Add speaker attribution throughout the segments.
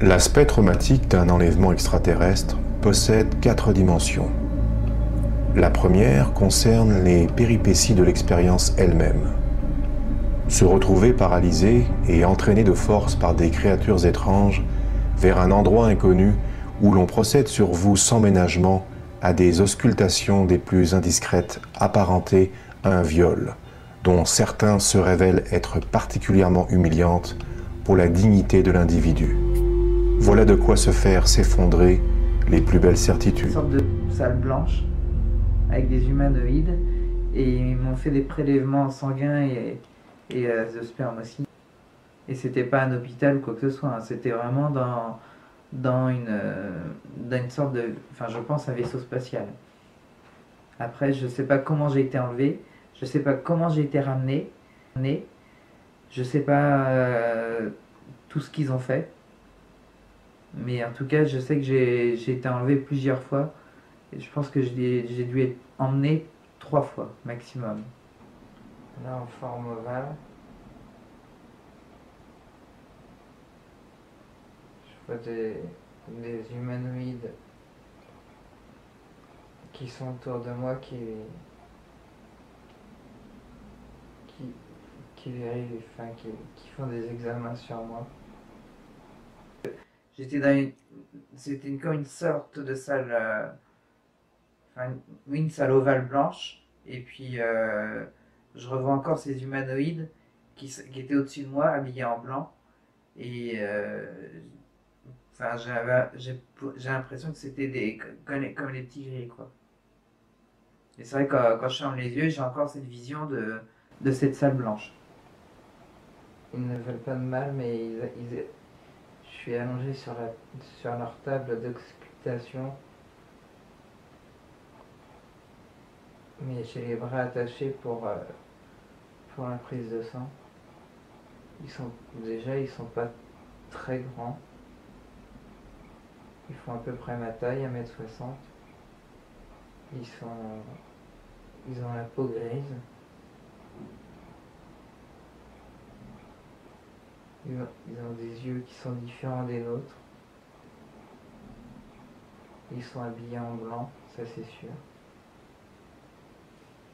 Speaker 1: L'aspect traumatique d'un enlèvement extraterrestre possède quatre dimensions. La première concerne les péripéties de l'expérience elle-même. Se retrouver paralysé et entraîné de force par des créatures étranges vers un endroit inconnu où l'on procède sur vous sans ménagement à des auscultations des plus indiscrètes apparentées à un viol, dont certains se révèlent être particulièrement humiliantes pour la dignité de l'individu. Voilà de quoi se faire s'effondrer les plus belles certitudes.
Speaker 2: Une sorte de salle blanche avec des humanoïdes et ils m'ont fait des prélèvements sanguins et, et euh, de sperme aussi. Et c'était pas un hôpital ou quoi que ce soit, hein. c'était vraiment dans, dans, une, euh, dans une sorte de. Enfin, je pense un vaisseau spatial. Après, je sais pas comment j'ai été enlevé, je sais pas comment j'ai été ramené, né, je sais pas euh, tout ce qu'ils ont fait. Mais en tout cas, je sais que j'ai été enlevé plusieurs fois. Et je pense que j'ai dû être emmené trois fois maximum. Là, en forme ovale. Je vois des, des humanoïdes qui sont autour de moi qui. qui. qui, qui, qui font des examens sur moi. J'étais dans une. C'était comme une sorte de salle. euh, Enfin, oui, une salle ovale blanche. Et puis, euh, je revois encore ces humanoïdes qui, étaient au-dessus de moi, habillés en blanc. Et. euh, j'ai l'impression que c'était des comme les, petits gris, quoi. Et c'est vrai que quand, je ferme les yeux, j'ai encore cette vision de, cette salle blanche. Ils ne veulent pas de mal, mais ils- je suis allongé sur, sur leur table d'auscultation. Mais j'ai les bras attachés pour, euh, pour la prise de sang. Ils sont déjà, ils sont pas très grands. Ils font à peu près ma taille, 1m60. Ils sont. Ils ont la peau grise. Ils ont, des yeux qui sont différents des nôtres. Ils sont habillés en blanc, ça c'est sûr.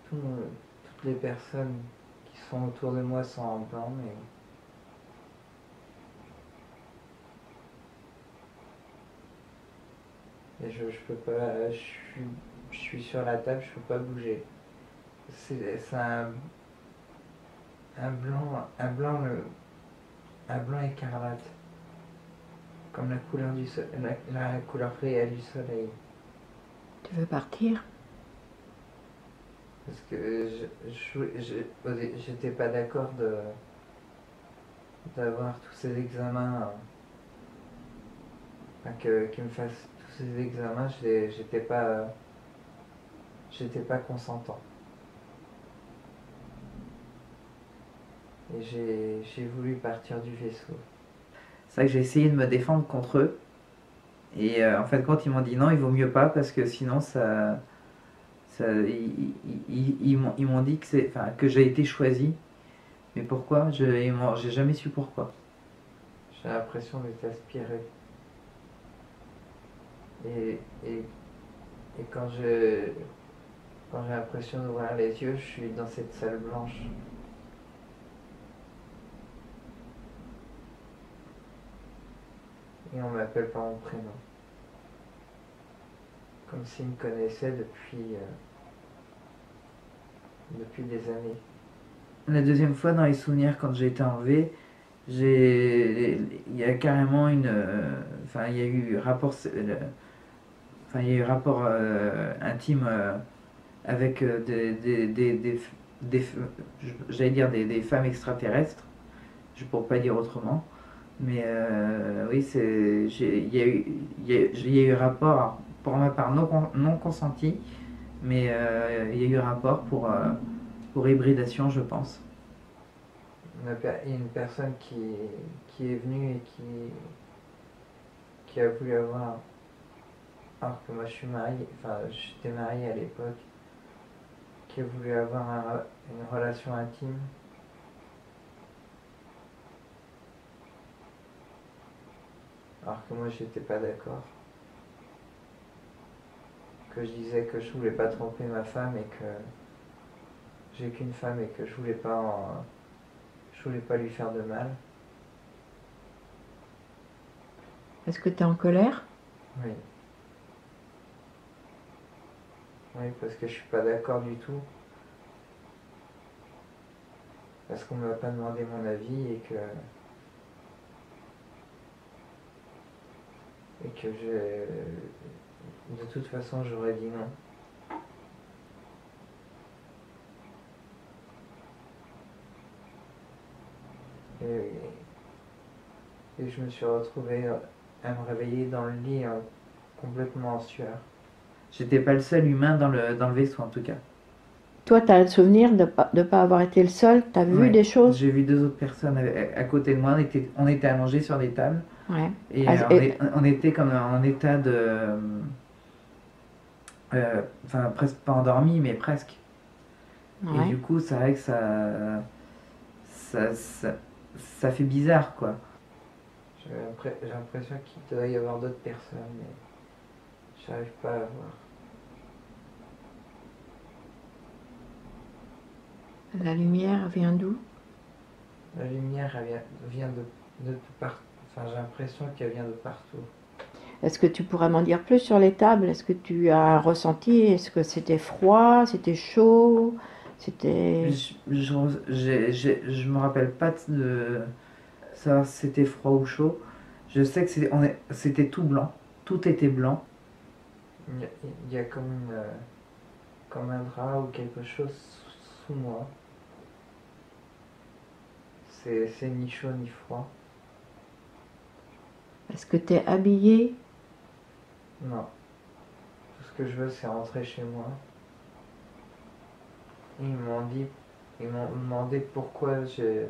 Speaker 2: Toutes les personnes qui sont autour de moi sont en blanc, mais je, peux pas. Je suis, sur la table, je peux pas bouger. C'est un. Un blanc. Un blanc. le- Un blanc écarlate. Comme la couleur du so- la, la couleur réelle du soleil.
Speaker 3: Tu veux partir?
Speaker 2: Parce que je- j'étais pas d'accord de d'avoir tous ces examens. Enfin, que- qu'ils me fassent tous ces examens, j'étais pas j'étais pas consentant. Et j'ai voulu partir du vaisseau. C'est vrai que j'ai essayé de me défendre contre eux. Et euh, en fait, quand ils m'ont dit non, il vaut mieux pas parce que sinon ça. ils m'ont dit que, enfin, que j'ai été choisi. Mais pourquoi? J'ai jamais su pourquoi. J'ai l'impression d'être aspiré. Et, quand j'ai l'impression d'ouvrir les yeux, je suis dans cette salle blanche. Et on m'appelle par mon prénom. Comme s'ils me connaissaient depuis, euh, depuis des années. La deuxième fois, dans les souvenirs, quand j'ai été enlevé, il y a carrément une, euh, il y a eu rapport, il y a eu rapport euh, intime avec des, des, des, des, j'allais dire des femmes extraterrestres, je pourrais pas dire autrement, mais euh, oui, il y a eu, y a, eu rapport, pour ma part non, non consenti, mais euh, il y a eu rapport pour, euh, pour hybridation, je pense. Une personne qui, qui est venue et qui, qui a voulu avoir, alors que moi je suis marié, enfin j'étais marié à l'époque, qui a voulu avoir un- une relation intime. Alors que moi j'étais pas d'accord. Que je disais que je voulais pas tromper ma femme et que j'ai qu'une femme et que je voulais pas en- je voulais pas lui faire de mal.
Speaker 3: Est-ce que tu es en colère?
Speaker 2: Oui. Oui, parce que je suis pas d'accord du tout. Parce qu'on m'a pas demandé mon avis et que. Et que je. De toute façon, j'aurais dit non. Et, je me suis retrouvé à me réveiller dans le lit euh, complètement en sueur. J'étais pas le seul humain dans le, dans le vaisseau en tout cas.
Speaker 3: Toi, tu as le souvenir de ne pas, de pas avoir été le seul? Tu as vu
Speaker 2: Ouais.
Speaker 3: des choses?
Speaker 2: J'ai vu deux autres personnes à, à côté de moi, on était, on était allongés sur des tables
Speaker 3: Ouais.
Speaker 2: et
Speaker 3: Ah,
Speaker 2: euh, on,
Speaker 3: et-
Speaker 2: est- on était comme en état de. euh, Enfin, presque pas endormi, mais presque. Et du coup, c'est vrai que ça, ça, ça, ça fait bizarre, quoi. J'ai l'impression qu'il doit y avoir d'autres personnes, mais j'arrive pas à voir.
Speaker 3: La lumière vient d'où?
Speaker 2: La lumière, elle vient, vient de, de partout. Enfin, j'ai l'impression qu'elle vient de partout.
Speaker 3: Est-ce que tu pourrais m'en dire plus sur les tables? Est-ce que tu as ressenti Est-ce que c'était froid C'était chaud C'était.
Speaker 2: Je, je, j'ai- je me rappelle pas de savoir si c'était froid ou chaud. Je sais que c'était, on est- c'était tout blanc. Tout était blanc. Il y a, il y a comme, une, euh, comme un drap ou quelque chose sous moi. C'est, ni chaud ni froid.
Speaker 3: Est-ce que tu es habillé?
Speaker 2: Non. Tout ce que je veux, c'est rentrer chez moi. Ils m'ont dit, ils m'ont demandé pourquoi j'ai,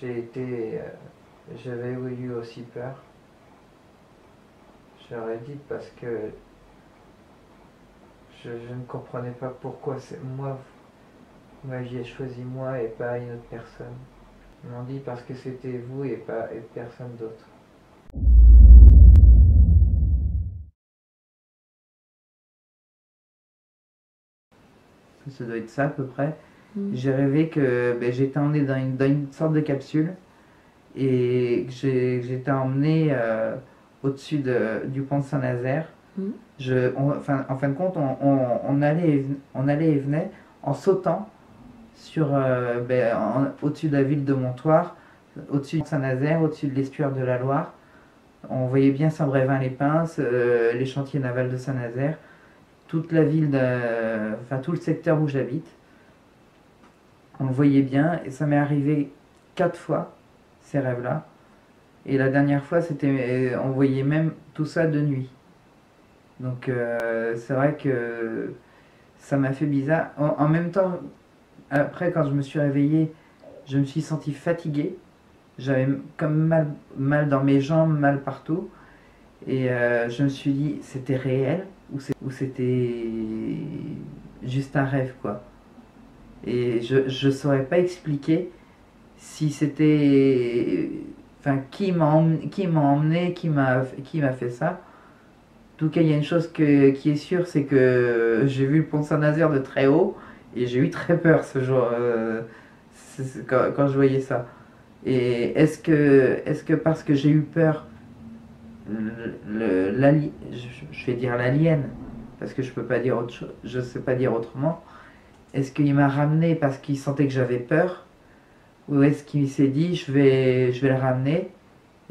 Speaker 2: j'ai été, euh, j'avais eu aussi peur. Ai dit parce que je, je ne comprenais pas pourquoi c'est moi, vous m'aviez choisi moi et pas une autre personne. Ils m'ont dit parce que c'était vous et pas et personne d'autre. Ça doit être ça à peu près.
Speaker 3: Mm.
Speaker 2: J'ai rêvé que ben, j'étais emmené dans une, dans une sorte de capsule et que j'étais emmené euh, au-dessus de- du pont de Saint-Nazaire. Je, on- enfin, en fin de compte, on, on- on allait, et on allait et venait en sautant sur, euh, ben, en- au-dessus de la ville de Montoire, au-dessus de Saint-Nazaire, au-dessus de l'estuaire de la Loire. On voyait bien Saint-Brévin-les-Pins, euh, les chantiers navals de Saint-Nazaire, toute la ville, enfin tout le secteur où j'habite. On le voyait bien et ça m'est arrivé quatre fois, ces rêves-là. Et la dernière fois, c'était, on voyait même tout ça de nuit. Donc euh, c'est vrai que ça m'a fait bizarre. En même temps, après quand je me suis réveillé, je me suis senti fatigué. J'avais comme mal, mal dans mes jambes, mal partout. Et euh, je me suis dit, c'était réel ou c'était juste un rêve, quoi. Et je ne saurais pas expliquer si c'était. Enfin, qui m'a emmené, qui m'a fait ça. En tout cas, il y a une chose que- qui est sûre, c'est que j'ai vu le pont Saint-Nazaire de très haut et j'ai eu très peur ce jour euh, quand, je voyais ça. Et est-ce que, est-ce que parce que j'ai eu peur, je, vais dire l'alien, parce que je peux pas dire autre chose, je sais pas dire autrement. Est-ce qu'il m'a ramené parce qu'il sentait que j'avais peur, ou est-ce qu'il s'est dit je vais, je vais le ramener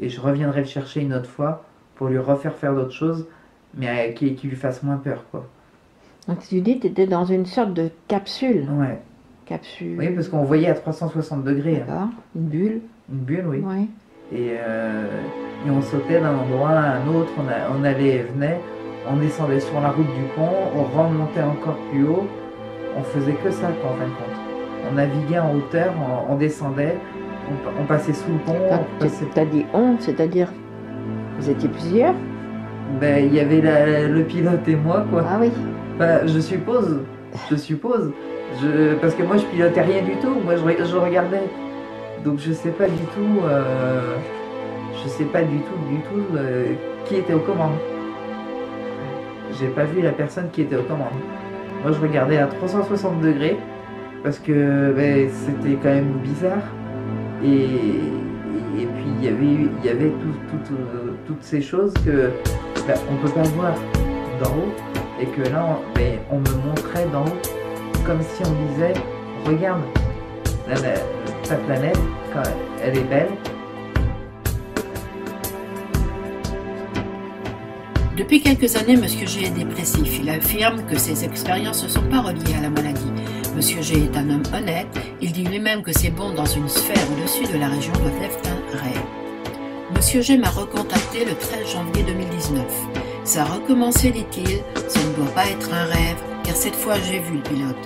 Speaker 2: et je reviendrai le chercher une autre fois pour lui refaire faire d'autres choses, mais qui, qui lui fasse moins peur, quoi.
Speaker 3: Donc tu tu étais dans une sorte de capsule.
Speaker 2: Ouais.
Speaker 3: Capsule.
Speaker 2: Oui, parce qu'on voyait à 360 degrés, hein.
Speaker 3: Une bulle.
Speaker 2: une bulle, oui.
Speaker 3: Ouais.
Speaker 2: Et, euh, et on sautait d'un endroit à un autre, on, a- on allait et venait, on descendait sur la route du pont, on remontait encore plus haut, on faisait que ça quoi, en fin de compte. On naviguait en hauteur, on, on descendait, on, pa- on passait sous le pont, on passait-
Speaker 3: tu as dit on, c'est-à-dire vous étiez plusieurs?
Speaker 2: Ben, il y avait la- le pilote et moi quoi.
Speaker 3: Ah oui.
Speaker 2: Bah, je suppose, je suppose, parce que moi je pilotais rien du tout, moi je, re- je regardais, donc je sais pas du tout, euh, je sais pas du tout, du tout euh, qui était aux commandes. J'ai pas vu la personne qui était aux commandes. Moi, je regardais à 360 degrés parce que ben, c'était quand même bizarre. Et, et puis, il y avait, y avait euh, toutes ces choses que ben, on peut pas voir d'en haut. Et que là, on, ben, me montrait d'en comme si on disait Regarde, ta planète, elle est belle,
Speaker 4: Depuis quelques années, Monsieur G est dépressif. Il affirme que ses expériences ne sont pas reliées à la maladie. Monsieur G est un homme honnête. Il dit lui-même que ses bonds dans une sphère au-dessus de la région doivent être un rêve. Monsieur G m'a recontacté le 13 janvier 2019. Ça a recommencé, dit-il. Ça ne doit pas être un rêve, car cette fois j'ai vu le pilote.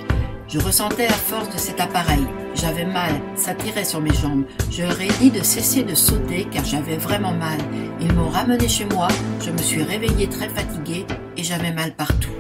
Speaker 4: Je ressentais la force de cet appareil. J'avais mal, ça tirait sur mes jambes. Je leur ai dit de cesser de sauter car j'avais vraiment mal. Ils m'ont ramené chez moi, je me suis réveillée très fatiguée et j'avais mal partout.